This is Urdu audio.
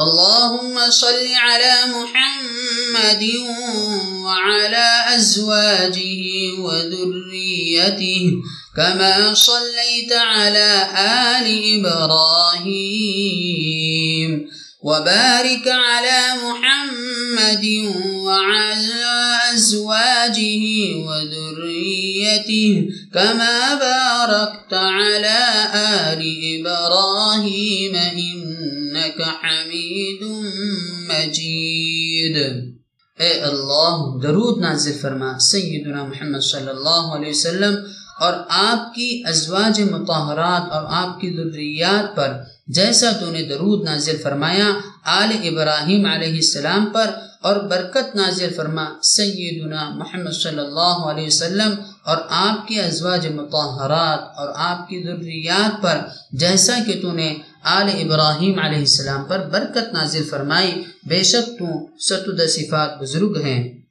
اللهم صل على محمد وعلى أزواجه وذريته كما صليت على آل إبراهيم وبارك على محمد وعلى أزواجه وذريته كما باركت على آل إبراهيم إنك حميد مجيد. اے اللہ، درود نازل فرما سیدنا محمد صلی اللہ علیہ وسلم اور آپ کی ازواج مطہرات اور آپ کی ذریات پر جیسا تو نے درود نازل فرمایا، آل ابراہیم علیہ السلام پر اور برکت نازل فرما سیدنا محمد صلی اللہ علیہ وسلم اور آپ کی ازواج مطہرات اور آپ کی ذریات پر جیسا کہ تو نے آل ابراہیم علیہ السلام پر برکت نازل فرمائی، بے شک تو ستد صفات بزرگ ہیں۔